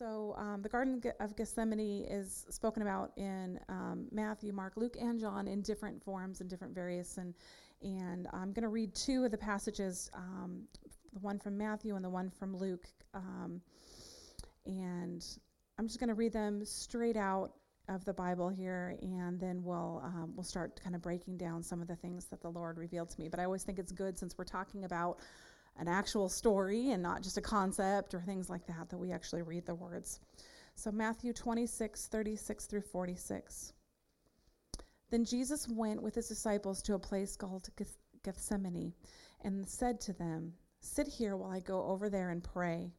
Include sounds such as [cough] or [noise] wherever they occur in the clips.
So, um, the Garden of Gethsemane is spoken about in um, Matthew, Mark, Luke, and John in different forms and different various. And, and I'm going to read two of the passages um, the one from Matthew and the one from Luke. Um, and I'm just going to read them straight out of the Bible here, and then we'll um, we'll start kind of breaking down some of the things that the Lord revealed to me. But I always think it's good since we're talking about an actual story and not just a concept or things like that, that we actually read the words. So, Matthew 26, 36 through 46. Then Jesus went with his disciples to a place called Gethsemane and said to them, Sit here while I go over there and pray.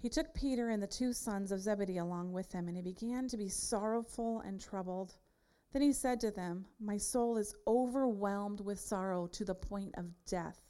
He took Peter and the two sons of Zebedee along with him, and he began to be sorrowful and troubled. Then he said to them, My soul is overwhelmed with sorrow to the point of death.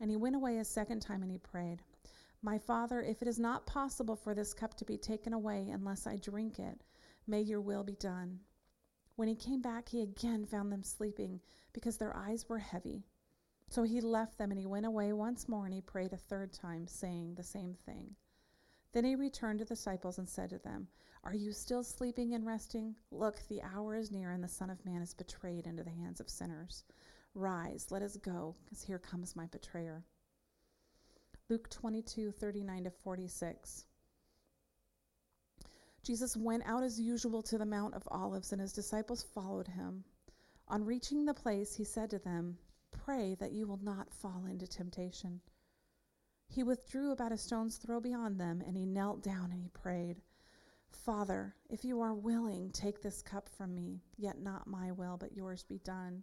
And he went away a second time and he prayed, My Father, if it is not possible for this cup to be taken away unless I drink it, may your will be done. When he came back, he again found them sleeping because their eyes were heavy. So he left them and he went away once more and he prayed a third time, saying the same thing. Then he returned to the disciples and said to them, Are you still sleeping and resting? Look, the hour is near and the Son of Man is betrayed into the hands of sinners. Rise, let us go, because here comes my betrayer. Luke 22, 39 to 46. Jesus went out as usual to the Mount of Olives, and his disciples followed him. On reaching the place, he said to them, Pray that you will not fall into temptation. He withdrew about a stone's throw beyond them, and he knelt down and he prayed, Father, if you are willing, take this cup from me, yet not my will, but yours be done.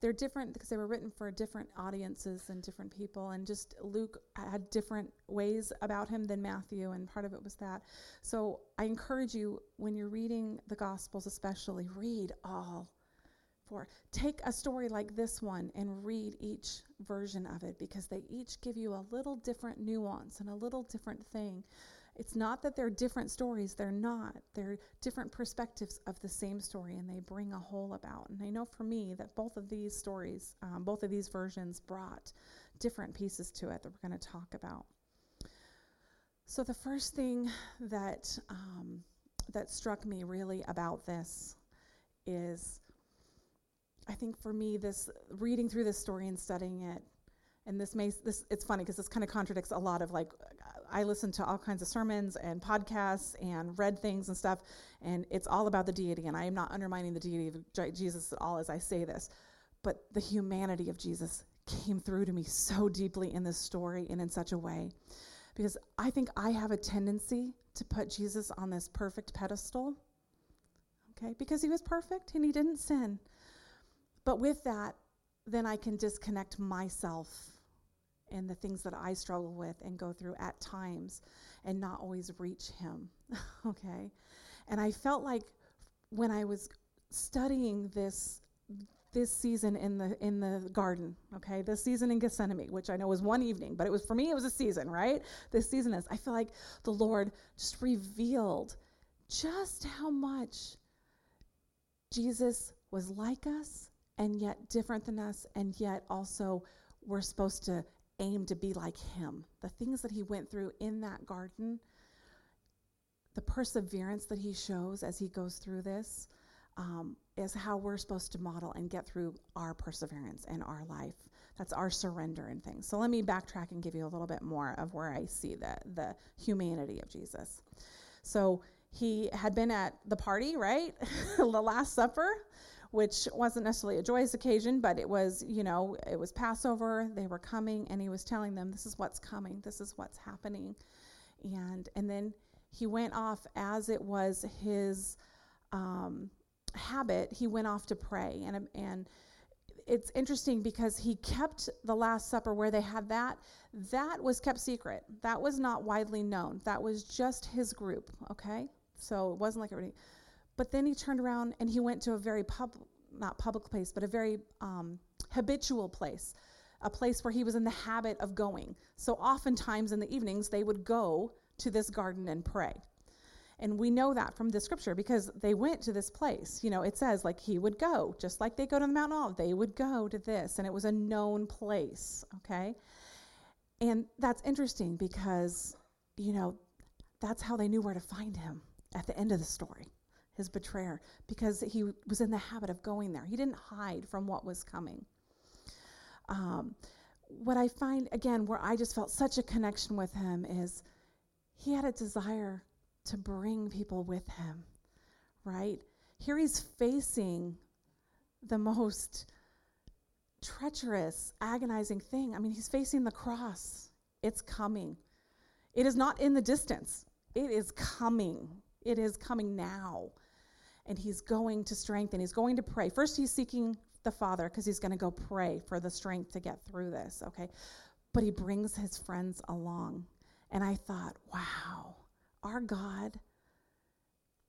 they're different because they were written for different audiences and different people and just luke had different ways about him than matthew and part of it was that. So i encourage you when you're reading the gospels especially read all four. Take a story like this one and read each version of it because they each give you a little different nuance and a little different thing it's not that they're different stories, they're not. They're different perspectives of the same story, and they bring a whole about. And I know for me that both of these stories, um, both of these versions brought different pieces to it that we're going to talk about. So, the first thing that, um, that struck me really about this is I think for me, this reading through this story and studying it, and this may this it's funny because this kind of contradicts a lot of like I listen to all kinds of sermons and podcasts and read things and stuff, and it's all about the deity. And I am not undermining the deity of Jesus at all as I say this, but the humanity of Jesus came through to me so deeply in this story and in such a way. Because I think I have a tendency to put Jesus on this perfect pedestal, okay, because he was perfect and he didn't sin. But with that, then I can disconnect myself and the things that I struggle with and go through at times and not always reach Him. [laughs] okay? And I felt like when I was studying this this season in the in the garden okay this season in gethsemane which i know was one evening but it was for me it was a season right this season is i feel like the lord just revealed just how much jesus was like us and yet different than us and yet also we're supposed to aim to be like him. The things that he went through in that garden, the perseverance that he shows as he goes through this, um, is how we're supposed to model and get through our perseverance in our life. That's our surrender and things. So let me backtrack and give you a little bit more of where I see the, the humanity of Jesus. So he had been at the party, right? [laughs] the Last Supper, which wasn't necessarily a joyous occasion, but it was, you know, it was Passover. They were coming, and he was telling them, This is what's coming, this is what's happening. And, and then he went off as it was his um, habit, he went off to pray. And, and it's interesting because he kept the Last Supper where they had that. That was kept secret. That was not widely known. That was just his group, okay? So it wasn't like everybody. But then he turned around and he went to a very public, not public place, but a very um, habitual place, a place where he was in the habit of going. So oftentimes in the evenings, they would go to this garden and pray. And we know that from the scripture because they went to this place. You know, it says like he would go, just like they go to the Mount Olive, they would go to this, and it was a known place, okay? And that's interesting because, you know, that's how they knew where to find him at the end of the story, his betrayer, because he was in the habit of going there. He didn't hide from what was coming. Um, what I find, again, where I just felt such a connection with him is he had a desire to bring people with him, right? Here he's facing the most treacherous, agonizing thing. I mean, he's facing the cross. It's coming. It is not in the distance, it is coming. It is coming now. And he's going to strengthen, he's going to pray. First, he's seeking the Father because he's going to go pray for the strength to get through this, okay? But he brings his friends along. And I thought, wow, our God,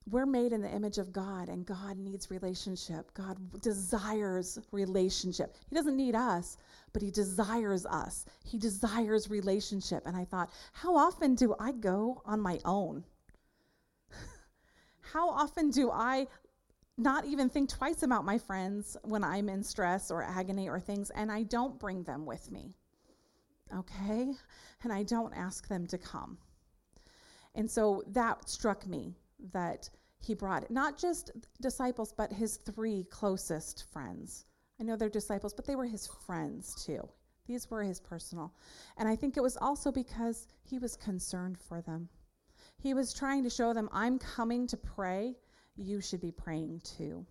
we're made in the image of God, and God needs relationship. God desires relationship. He doesn't need us, but He desires us. He desires relationship. And I thought, how often do I go on my own? How often do I not even think twice about my friends when I'm in stress or agony or things, and I don't bring them with me? Okay? And I don't ask them to come. And so that struck me that he brought not just disciples, but his three closest friends. I know they're disciples, but they were his friends too. These were his personal. And I think it was also because he was concerned for them. He was trying to show them, I'm coming to pray. You should be praying too.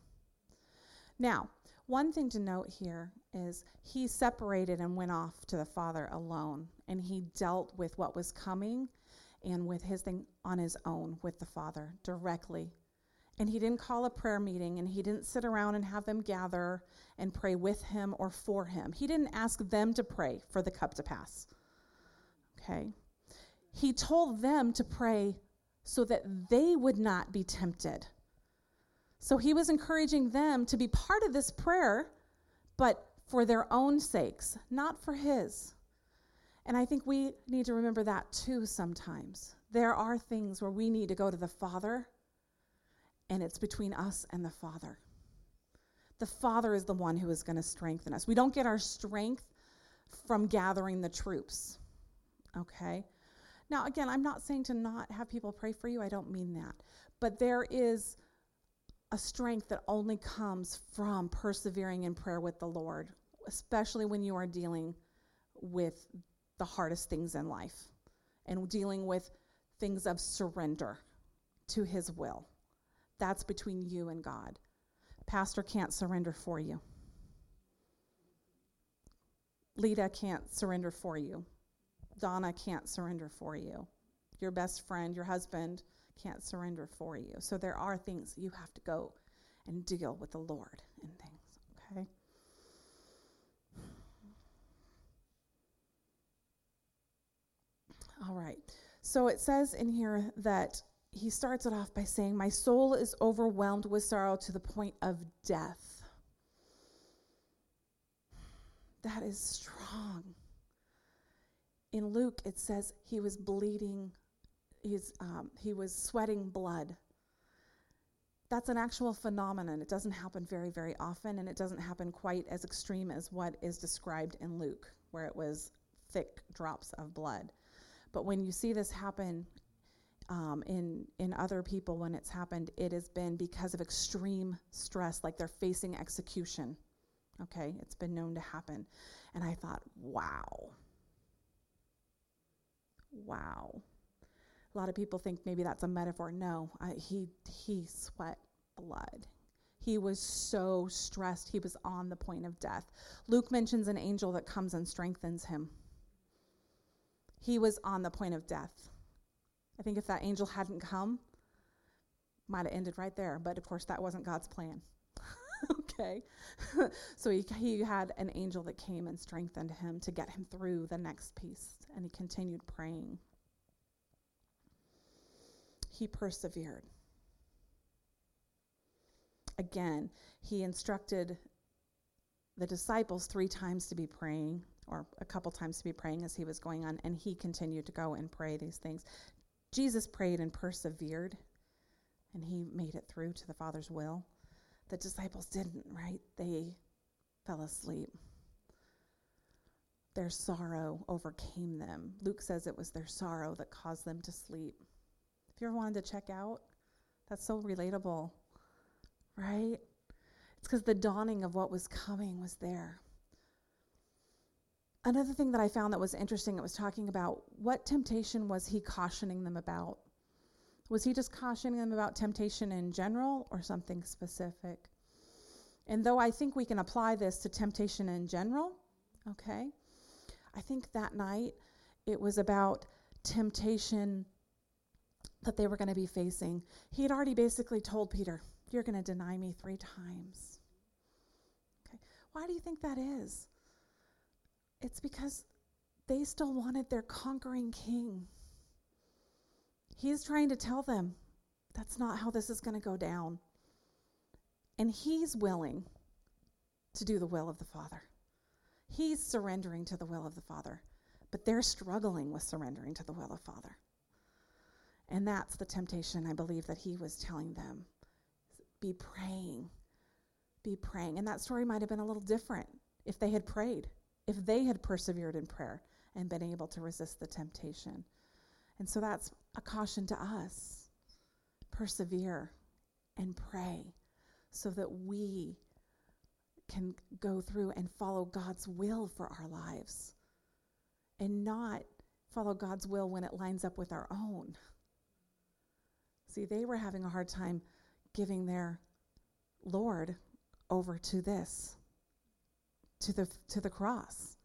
Now, one thing to note here is he separated and went off to the Father alone, and he dealt with what was coming and with his thing on his own with the Father directly. And he didn't call a prayer meeting and he didn't sit around and have them gather and pray with him or for him. He didn't ask them to pray for the cup to pass. Okay? He told them to pray so that they would not be tempted. So he was encouraging them to be part of this prayer, but for their own sakes, not for his. And I think we need to remember that too sometimes. There are things where we need to go to the Father, and it's between us and the Father. The Father is the one who is going to strengthen us. We don't get our strength from gathering the troops. Okay? Now, again, I'm not saying to not have people pray for you. I don't mean that. But there is a strength that only comes from persevering in prayer with the Lord, especially when you are dealing with the hardest things in life and dealing with things of surrender to His will. That's between you and God. Pastor can't surrender for you. Lita can't surrender for you. Donna can't surrender for you. Your best friend, your husband, can't surrender for you. So there are things you have to go and deal with the Lord in things, okay? All right. So it says in here that he starts it off by saying, My soul is overwhelmed with sorrow to the point of death. That is strong. In Luke, it says he was bleeding, he's, um, he was sweating blood. That's an actual phenomenon. It doesn't happen very, very often, and it doesn't happen quite as extreme as what is described in Luke, where it was thick drops of blood. But when you see this happen um, in in other people, when it's happened, it has been because of extreme stress, like they're facing execution. Okay, it's been known to happen, and I thought, wow, wow, A lot of people think maybe that's a metaphor. No, I, he he sweat blood. He was so stressed. He was on the point of death. Luke mentions an angel that comes and strengthens him. He was on the point of death. I think if that angel hadn't come, might have ended right there. But of course, that wasn't God's plan. [laughs] okay. [laughs] so he, he had an angel that came and strengthened him to get him through the next piece, and he continued praying. He persevered. Again, he instructed the disciples three times to be praying, or a couple times to be praying as he was going on, and he continued to go and pray these things. Jesus prayed and persevered, and he made it through to the Father's will. The disciples didn't, right? They fell asleep. Their sorrow overcame them. Luke says it was their sorrow that caused them to sleep. If you ever wanted to check out, that's so relatable, right? It's because the dawning of what was coming was there. Another thing that I found that was interesting, it was talking about what temptation was he cautioning them about? Was he just cautioning them about temptation in general or something specific? And though I think we can apply this to temptation in general, okay, I think that night it was about temptation that they were going to be facing. He had already basically told Peter, You're going to deny me three times. Okay, why do you think that is? It's because they still wanted their conquering king. He's trying to tell them that's not how this is going to go down. And he's willing to do the will of the Father. He's surrendering to the will of the Father, but they're struggling with surrendering to the will of Father. And that's the temptation I believe that he was telling them. Be praying. Be praying. And that story might have been a little different if they had prayed, if they had persevered in prayer and been able to resist the temptation. And so that's a caution to us. Persevere and pray so that we can go through and follow God's will for our lives and not follow God's will when it lines up with our own. See, they were having a hard time giving their Lord over to this, to the, to the cross.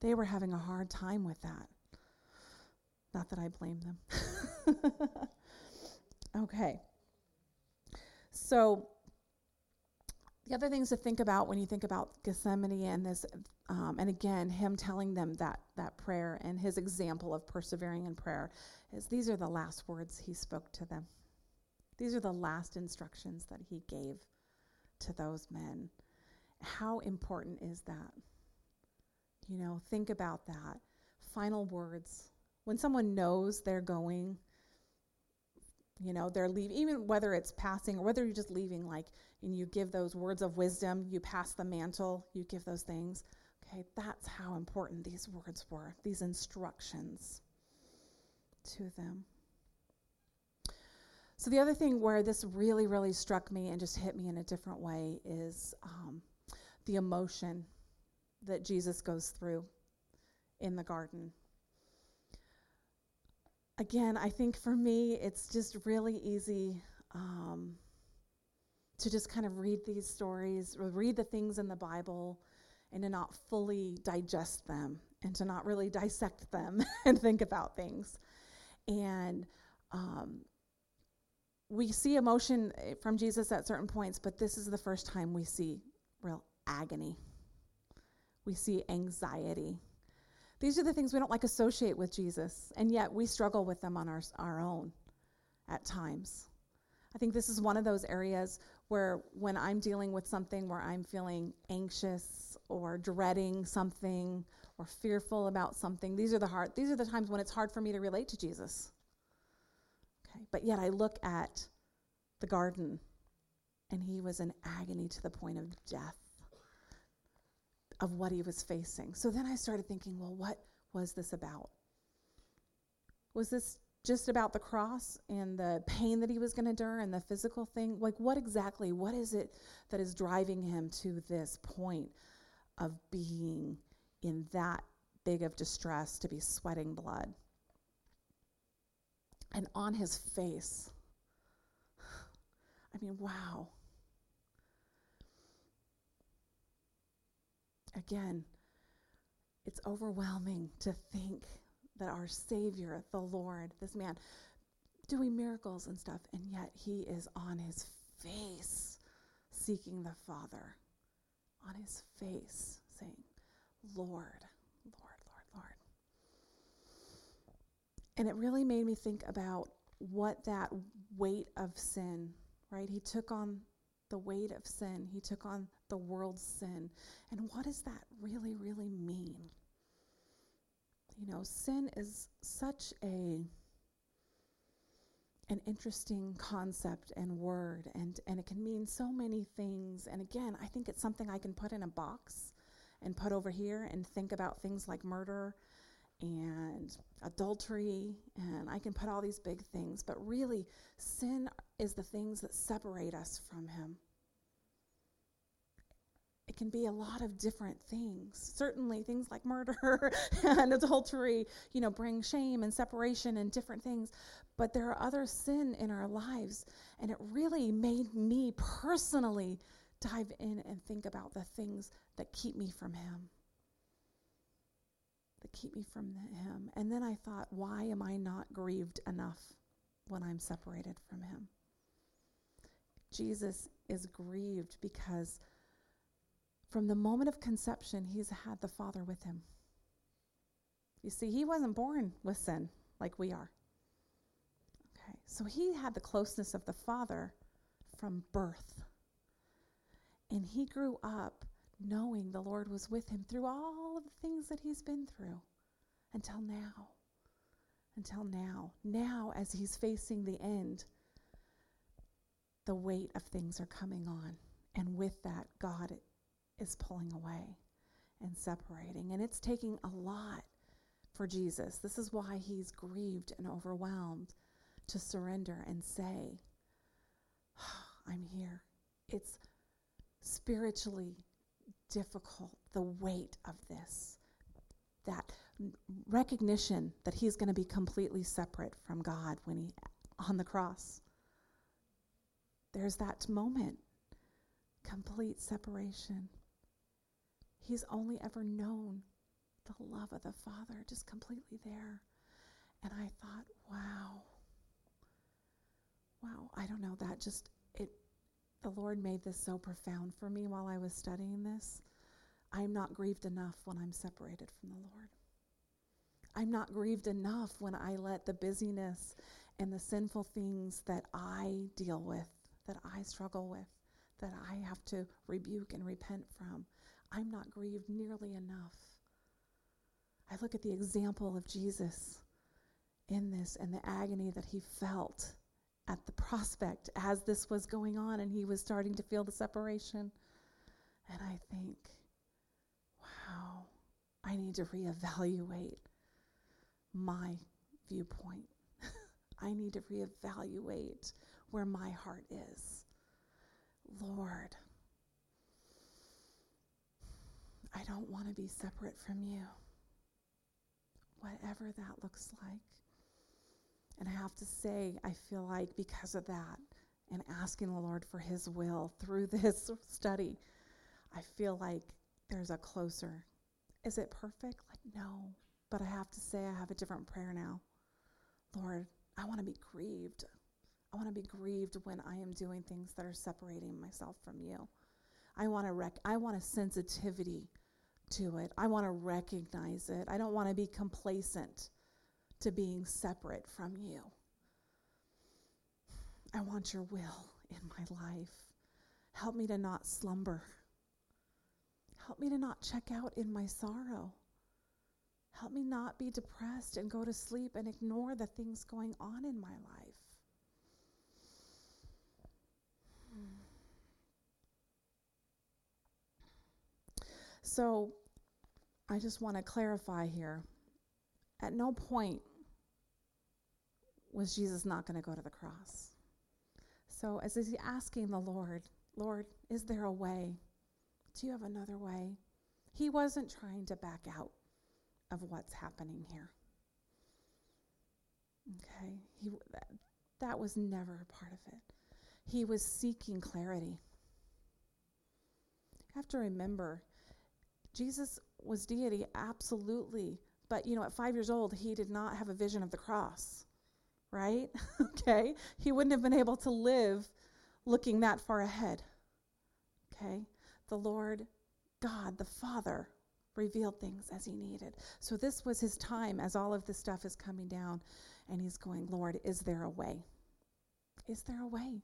They were having a hard time with that. Not that I blame them. [laughs] okay. So, the other things to think about when you think about Gethsemane and this, um, and again, him telling them that that prayer and his example of persevering in prayer, is these are the last words he spoke to them. These are the last instructions that he gave to those men. How important is that? You know, think about that. Final words when someone knows they're going, you know, they're leaving, even whether it's passing or whether you're just leaving, like, and you give those words of wisdom, you pass the mantle, you give those things. Okay, that's how important these words were, these instructions to them. So, the other thing where this really, really struck me and just hit me in a different way is um, the emotion that Jesus goes through in the garden again, I think for me, it's just really easy um, to just kind of read these stories, or read the things in the Bible, and to not fully digest them, and to not really dissect them [laughs] and think about things. And um, we see emotion eh, from Jesus at certain points, but this is the first time we see real agony. We see anxiety. These are the things we don't like associate with Jesus, and yet we struggle with them on our, our own at times. I think this is one of those areas where when I'm dealing with something where I'm feeling anxious or dreading something or fearful about something, these are the hard these are the times when it's hard for me to relate to Jesus. Okay, but yet I look at the garden and he was in agony to the point of death of what he was facing. So then I started thinking, well, what was this about? Was this just about the cross and the pain that he was going to endure and the physical thing? Like, what exactly, what is it that is driving him to this point of being in that big of distress to be sweating blood? And on his face, [sighs] I mean, wow. Again, it's overwhelming to think that our Savior, the Lord, this man, doing miracles and stuff, and yet he is on his face seeking the Father, on his face saying, Lord, Lord, Lord, Lord. And it really made me think about what that weight of sin, right? He took on the weight of sin, he took on the world's sin. And what does that really, really mean? You know, sin is such a an interesting concept and word and and it can mean so many things and again i think it's something i can put in a box and put over here and think about things like murder and adultery and i can put all these big things but really sin is the things that separate us from him it can be a lot of different things. Certainly, things like murder [laughs] and adultery, you know, bring shame and separation and different things. But there are other sin in our lives. And it really made me personally dive in and think about the things that keep me from Him. That keep me from Him. And then I thought, why am I not grieved enough when I'm separated from Him? Jesus is grieved because from the moment of conception, he's had the Father with him. You see, he wasn't born with sin like we are. Okay, so he had the closeness of the Father from birth. And he grew up knowing the Lord was with him through all of the things that he's been through until now. Until now. Now, as he's facing the end, the weight of things are coming on. And with that, God is pulling away and separating. And it's taking a lot for Jesus. This is why he's grieved and overwhelmed to surrender and say, [sighs] I'm here. It's spiritually difficult, the weight of this, that recognition that he's going to be completely separate from God when he on the cross. There's that moment, complete separation. He's only ever known the love of the Father, just completely there. And I thought, wow. Wow, I don't know, that just it the Lord made this so profound for me while I was studying this. I'm not grieved enough when I'm separated from the Lord. I'm not grieved enough when I let the busyness and the sinful things that I deal with, that I struggle with, that I have to rebuke and repent from, I'm not grieved nearly enough. I look at the example of Jesus in this and the agony that he felt at the prospect as this was going on and he was starting to feel the separation. And I think, wow, I need to reevaluate my viewpoint. [laughs] I need to reevaluate where my heart is. Lord, I don't want to be separate from you, whatever that looks like. And I have to say, I feel like because of that and asking the Lord for His will through [laughs] this study, I feel like there's a closer. Is it perfect? Like, no. But I have to say, I have a different prayer now. Lord, I want to be grieved. I want to be grieved when I am doing things that are separating myself from you. I want to rec- I want a sensitivity to it. I want to recognize it. I don't want to be complacent to being separate from you. I want your will in my life. Help me to not slumber. Help me to not check out in my sorrow. Help me not be depressed and go to sleep and ignore the things going on in my life. So I just want to clarify here. At no point was Jesus not going to go to the cross. So, as he's asking the Lord, Lord, is there a way? Do you have another way? He wasn't trying to back out of what's happening here. Okay? He, that, that was never a part of it. He was seeking clarity. You have to remember, Jesus was deity, absolutely. But, you know, at five years old, he did not have a vision of the cross, right? [laughs] okay? He wouldn't have been able to live looking that far ahead. Okay? The Lord God, the Father, revealed things as he needed. So this was his time as all of this stuff is coming down, and he's going, Lord, is there a way? Is there a way?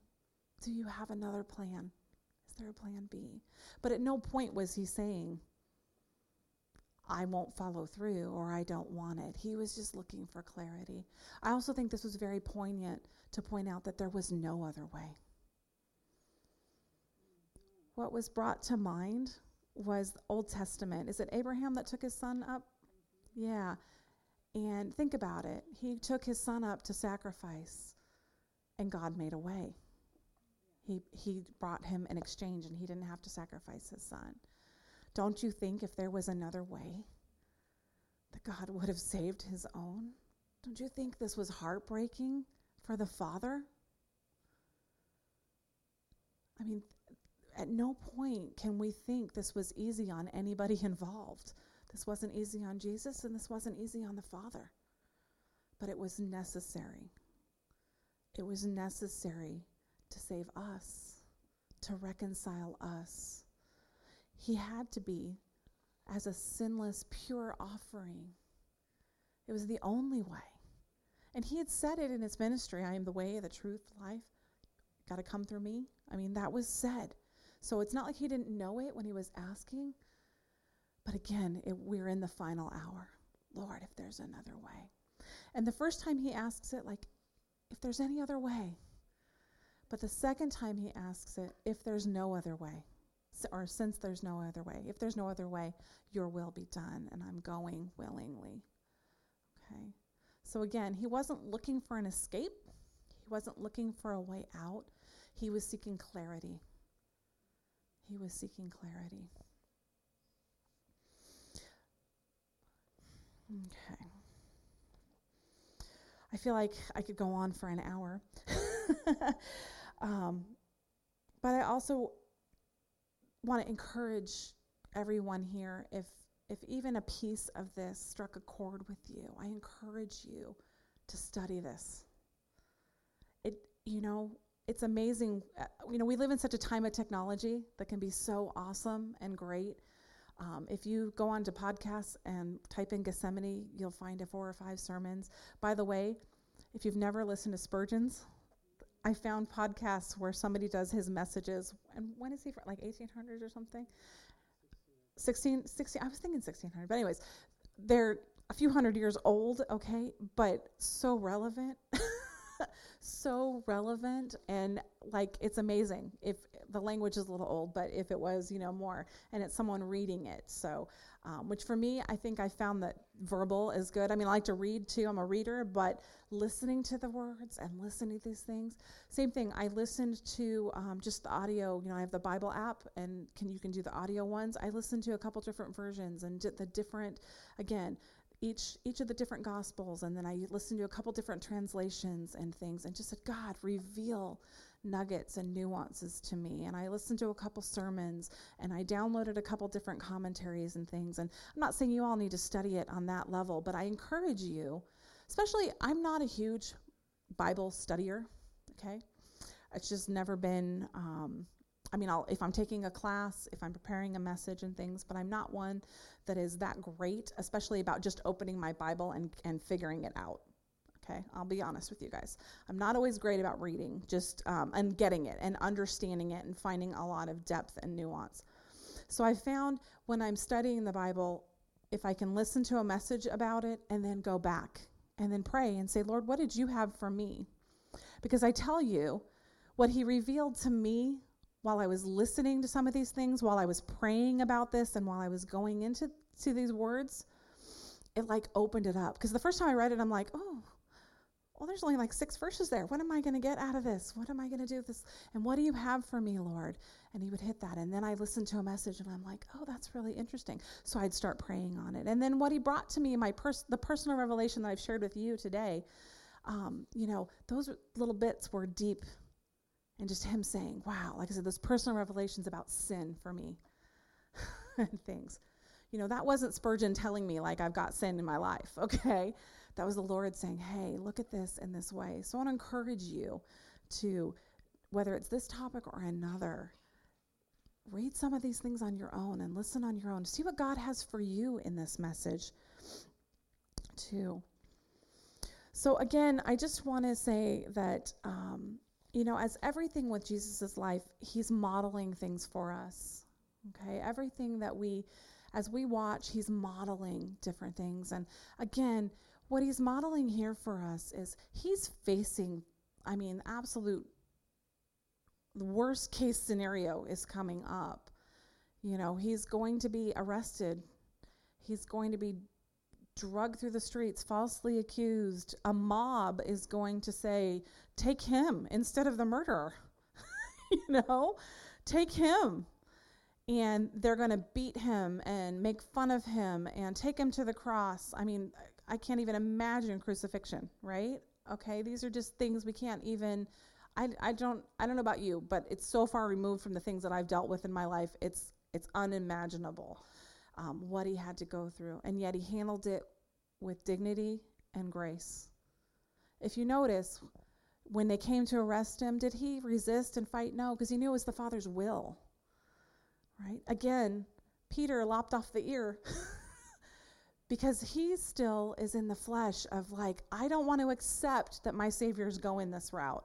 Do you have another plan? Is there a plan B? But at no point was he saying, I won't follow through or I don't want it. He was just looking for clarity. I also think this was very poignant to point out that there was no other way. What was brought to mind was Old Testament. Is it Abraham that took his son up? Yeah. And think about it. He took his son up to sacrifice, and God made a way. He, he brought him an exchange, and he didn't have to sacrifice his son. Don't you think if there was another way, that God would have saved his own? Don't you think this was heartbreaking for the father? I mean, at no point can we think this was easy on anybody involved. This wasn't easy on Jesus, and this wasn't easy on the Father. But it was necessary. It was necessary to save us, to reconcile us. He had to be as a sinless, pure offering. It was the only way. And he had said it in his ministry I am the way, the truth, life. Got to come through me. I mean, that was said. So it's not like he didn't know it when he was asking. But again, it, we're in the final hour. Lord, if there's another way. And the first time he asks it, like, if there's any other way. But the second time he asks it, if there's no other way, or since there's no other way, if there's no other way, your will be done, and I'm going willingly. Okay? So again, he wasn't looking for an escape, he wasn't looking for a way out, he was seeking clarity. He was seeking clarity. Okay. I feel like I could go on for an hour. [laughs] um, but I also want to encourage everyone here if if even a piece of this struck a chord with you, I encourage you to study this. It you know, it's amazing. Uh, you know, we live in such a time of technology that can be so awesome and great. Um, if you go onto podcasts and type in Gethsemane, you'll find a four or five sermons. By the way, if you've never listened to Spurgeon's, I found podcasts where somebody does his messages. And when is he from? Like 1800s or something? 16, 16, I was thinking 1600. But, anyways, they're a few hundred years old, okay, but so relevant. [laughs] [laughs] so relevant and like it's amazing if the language is a little old but if it was you know more and it's someone reading it. So um, which for me i think i found that verbal is good. I mean i like to read too i'm a reader but listening to the words and listening to these things same thing. I listened to um, just the audio you know i have the bible app and can you can do the audio ones. I listened to a couple different versions and did the different again each each of the different gospels and then I listened to a couple different translations and things and just said God reveal nuggets and nuances to me. And I listened to a couple sermons and I downloaded a couple different commentaries and things and I'm not saying you all need to study it on that level but I encourage you especially I'm not a huge Bible studier okay? It's just never been um, I mean, I'll, if I'm taking a class, if I'm preparing a message and things, but I'm not one that is that great, especially about just opening my Bible and, and figuring it out. Okay, I'll be honest with you guys. I'm not always great about reading, just um, and getting it and understanding it and finding a lot of depth and nuance. So I found when I'm studying the Bible, if I can listen to a message about it and then go back and then pray and say, Lord, what did you have for me? Because I tell you, what he revealed to me while I was listening to some of these things, while I was praying about this, and while I was going into to these words, it like opened it up. Because the first time I read it, I'm like, oh, well, there's only like six verses there. What am I going to get out of this? What am I going to do with this? And what do you have for me, Lord? And he would hit that. And then I listened to a message and I'm like, oh, that's really interesting. So I'd start praying on it. And then what he brought to me, my pers- the personal revelation that I've shared with you today, um, you know, those little bits were deep and just him saying, wow, like I said, those personal revelations about sin for me [laughs] and things. You know, that wasn't Spurgeon telling me, like, I've got sin in my life, [laughs] okay? That was the Lord saying, hey, look at this in this way. So I want to encourage you to, whether it's this topic or another, read some of these things on your own and listen on your own. See what God has for you in this message, too. So, again, I just want to say that, um, you know, as everything with Jesus' life, he's modeling things for us. Okay? Everything that we, as we watch, he's modeling different things. And again, what he's modeling here for us is he's facing, I mean, absolute the worst case scenario is coming up. You know, he's going to be arrested. He's going to be drugged through the streets, falsely accused. A mob is going to say, take him instead of the murderer. [laughs] you know, take him. And they're going to beat him and make fun of him and take him to the cross. I mean, I can't even imagine crucifixion, right? Okay, these are just things we can't even. I, I don't I don't know about you, but it's so far removed from the things that I've dealt with in my life. It's it's unimaginable um, what he had to go through. And yet he handled it with dignity and grace. If you notice, when they came to arrest him, did he resist and fight? No, because he knew it was the Father's will. Right? Again, Peter lopped off the ear [laughs] because he still is in the flesh of like, I don't want to accept that my Savior's going this route.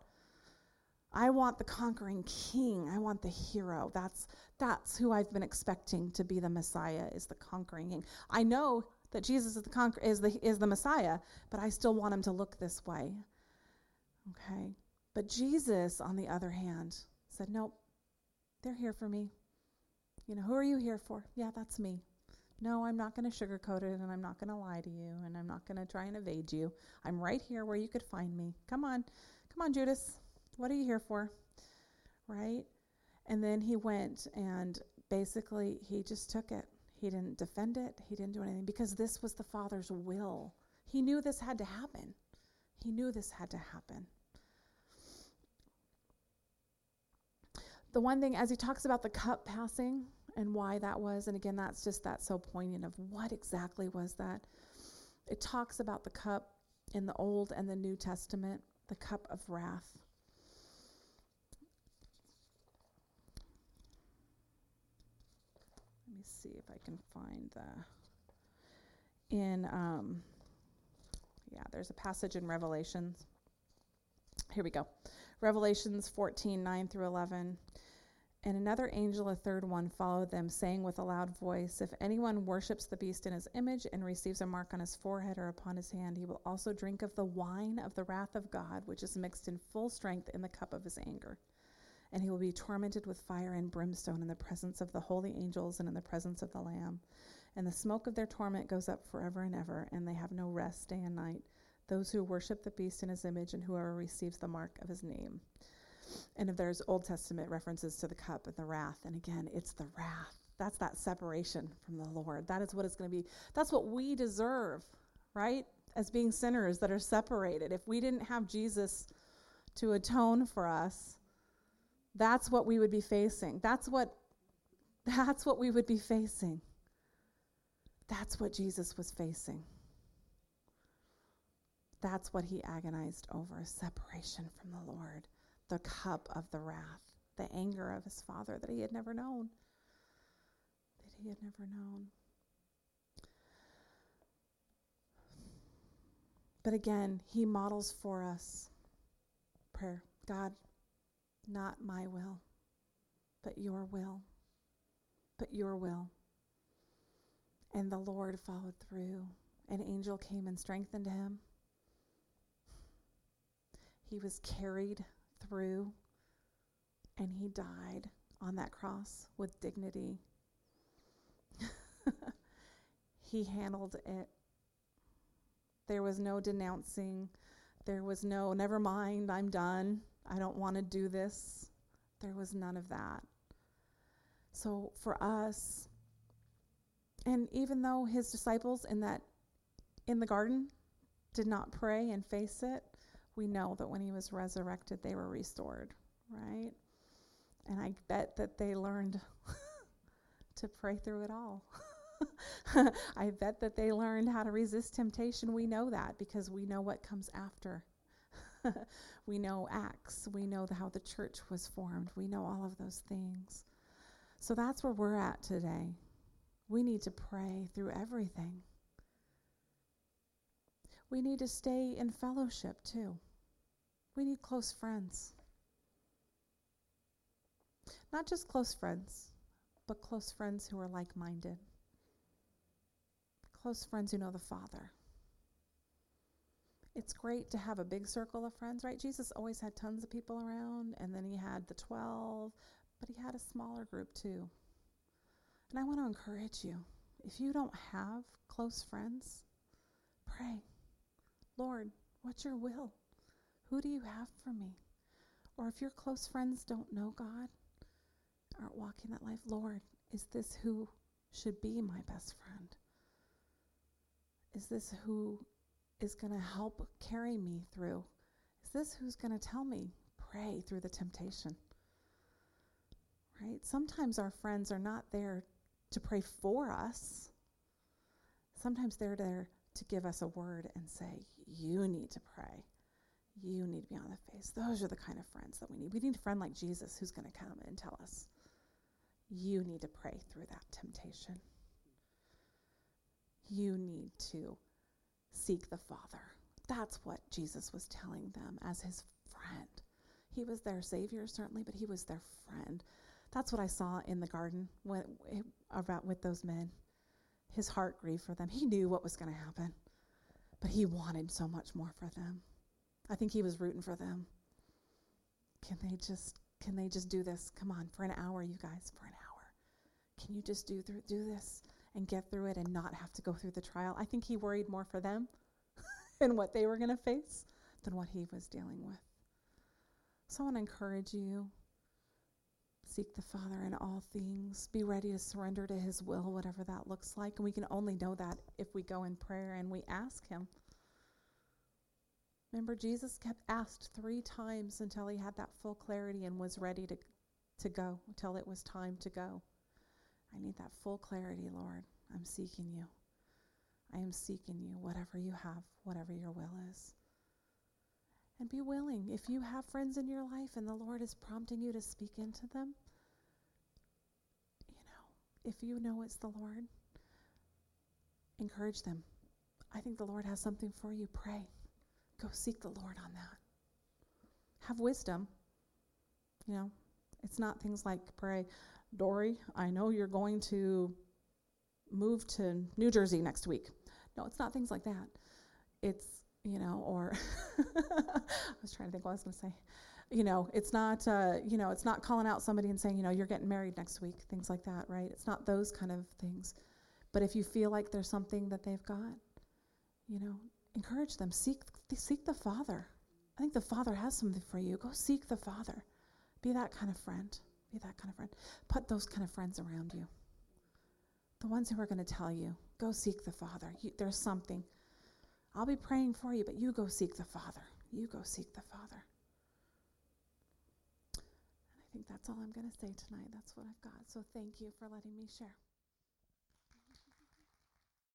I want the conquering king. I want the hero. That's that's who I've been expecting to be the Messiah is the conquering king. I know that Jesus is the conquer is the is the Messiah, but I still want him to look this way. Okay? But Jesus on the other hand said, "Nope. They're here for me. You know, who are you here for? Yeah, that's me. No, I'm not going to sugarcoat it and I'm not going to lie to you and I'm not going to try and evade you. I'm right here where you could find me. Come on. Come on, Judas. What are you here for? Right? And then he went and basically he just took it. He didn't defend it. He didn't do anything because this was the Father's will. He knew this had to happen. He knew this had to happen. The one thing, as he talks about the cup passing and why that was, and again, that's just that so poignant of what exactly was that. It talks about the cup in the Old and the New Testament, the cup of wrath. Me see if I can find the. In, um, yeah, there's a passage in Revelations. Here we go. Revelations 14, 9 through 11. And another angel, a third one, followed them, saying with a loud voice If anyone worships the beast in his image and receives a mark on his forehead or upon his hand, he will also drink of the wine of the wrath of God, which is mixed in full strength in the cup of his anger and he will be tormented with fire and brimstone in the presence of the holy angels and in the presence of the Lamb. And the smoke of their torment goes up forever and ever, and they have no rest day and night, those who worship the beast in his image and whoever receives the mark of his name. And if there's Old Testament references to the cup and the wrath, and again, it's the wrath. That's that separation from the Lord. That is what it's going to be. That's what we deserve, right? As being sinners that are separated. If we didn't have Jesus to atone for us, that's what we would be facing. That's what [laughs] that's what we would be facing. That's what Jesus was facing. That's what he agonized over separation from the Lord, the cup of the wrath, the anger of his father that he had never known. That he had never known. But again, he models for us prayer. God, not my will, but your will. But your will. And the Lord followed through. An angel came and strengthened him. He was carried through, and he died on that cross with dignity. [laughs] he handled it. There was no denouncing. There was no, never mind, I'm done. I don't want to do this. There was none of that. So for us, and even though his disciples in that in the garden did not pray and face it, we know that when he was resurrected, they were restored, right? And I bet that they learned [laughs] to pray through it all. [laughs] I bet that they learned how to resist temptation. We know that because we know what comes after. [laughs] we know Acts. We know the, how the church was formed. We know all of those things. So that's where we're at today. We need to pray through everything. We need to stay in fellowship too. We need close friends. Not just close friends, but close friends who are like minded. Close friends who know the Father. It's great to have a big circle of friends, right? Jesus always had tons of people around, and then he had the 12, but he had a smaller group too. And I want to encourage you if you don't have close friends, pray. Lord, what's your will? Who do you have for me? Or if your close friends don't know God, aren't walking that life, Lord, is this who should be my best friend? Is this who is going to help carry me through? Is this who's going to tell me, pray through the temptation? Right? Sometimes our friends are not there to pray for us. Sometimes they're there to give us a word and say, You need to pray. You need to be on the face. Those are the kind of friends that we need. We need a friend like Jesus who's going to come and tell us, You need to pray through that temptation. You need to seek the Father. That's what Jesus was telling them as his friend. He was their Savior, certainly, but he was their friend. That's what I saw in the garden when, eh, about with those men. His heart grieved for them. He knew what was going to happen, but he wanted so much more for them. I think he was rooting for them. Can they just can they just do this? Come on, for an hour, you guys, for an hour. Can you just do th- do this and get through it and not have to go through the trial? I think he worried more for them [laughs] and what they were going to face than what he was dealing with. So I want to encourage you Seek the Father in all things. Be ready to surrender to His will, whatever that looks like. And we can only know that if we go in prayer and we ask Him. Remember, Jesus kept asked three times until he had that full clarity and was ready to, to go, until it was time to go. I need that full clarity, Lord. I'm seeking you. I am seeking you, whatever you have, whatever your will is. And be willing. If you have friends in your life and the Lord is prompting you to speak into them, you know, if you know it's the Lord, encourage them. I think the Lord has something for you. Pray. Go seek the Lord on that. Have wisdom. You know, it's not things like pray, Dory, I know you're going to move to New Jersey next week. No, it's not things like that. It's you know, or [laughs] I was trying to think what I was going to say. You know, it's not, uh, you know, it's not calling out somebody and saying, you know, you're getting married next week, things like that, right? It's not those kind of things. But if you feel like there's something that they've got, you know, encourage them. Seek, seek the Father. I think the Father has something for you. Go seek the Father. Be that kind of friend. Be that kind of friend. Put those kind of friends around you. The ones who are going to tell you, go seek the Father. You, there's something. I'll be praying for you, but you go seek the Father. You go seek the Father. And I think that's all I'm going to say tonight. That's what I've got. So thank you for letting me share.